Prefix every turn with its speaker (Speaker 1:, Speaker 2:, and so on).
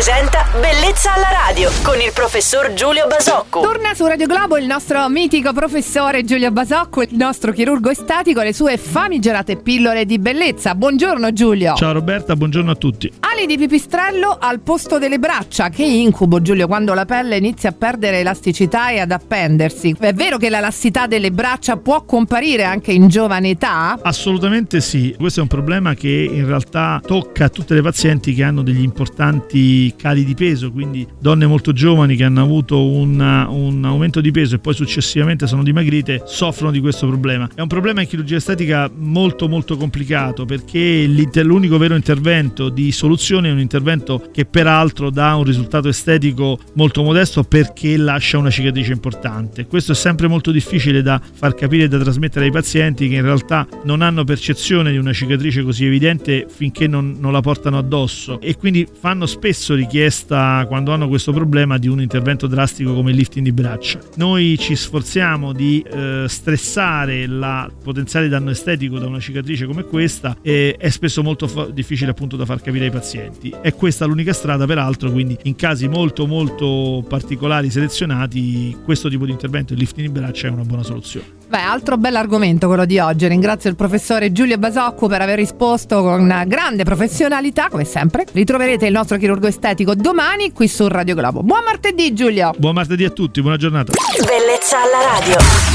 Speaker 1: presenta Bellezza alla radio con il professor Giulio Basocco.
Speaker 2: Torna su Radio Globo il nostro mitico professore Giulio Basocco, il nostro chirurgo estetico, le sue famigerate pillole di bellezza. Buongiorno Giulio.
Speaker 3: Ciao Roberta, buongiorno a tutti.
Speaker 2: Ali di pipistrello al posto delle braccia. Che incubo Giulio quando la pelle inizia a perdere elasticità e ad appendersi. È vero che la lassità delle braccia può comparire anche in giovane età?
Speaker 3: Assolutamente sì, questo è un problema che in realtà tocca tutte le pazienti che hanno degli importanti cali di peso, quindi donne molto giovani che hanno avuto una, un aumento di peso e poi successivamente sono dimagrite, soffrono di questo problema. È un problema in chirurgia estetica molto molto complicato perché l'unico vero intervento di soluzione è un intervento che peraltro dà un risultato estetico molto modesto perché lascia una cicatrice importante. Questo è sempre molto difficile da far capire e da trasmettere ai pazienti che in realtà non hanno percezione di una cicatrice così evidente finché non, non la portano addosso e quindi fanno spesso richiesta quando hanno questo problema di un intervento drastico come il lifting di braccia. Noi ci sforziamo di eh, stressare il potenziale danno estetico da una cicatrice come questa e è spesso molto fa- difficile appunto da far capire ai pazienti. È questa l'unica strada peraltro, quindi in casi molto molto particolari selezionati questo tipo di intervento, il lifting di braccia è una buona soluzione.
Speaker 2: Beh, altro bell'argomento quello di oggi. Ringrazio il professore Giulio Basocco per aver risposto con grande professionalità, come sempre. Ritroverete il nostro chirurgo estetico domani qui su Radio Globo. Buon martedì Giulio!
Speaker 3: Buon martedì a tutti, buona giornata.
Speaker 1: Bellezza alla radio.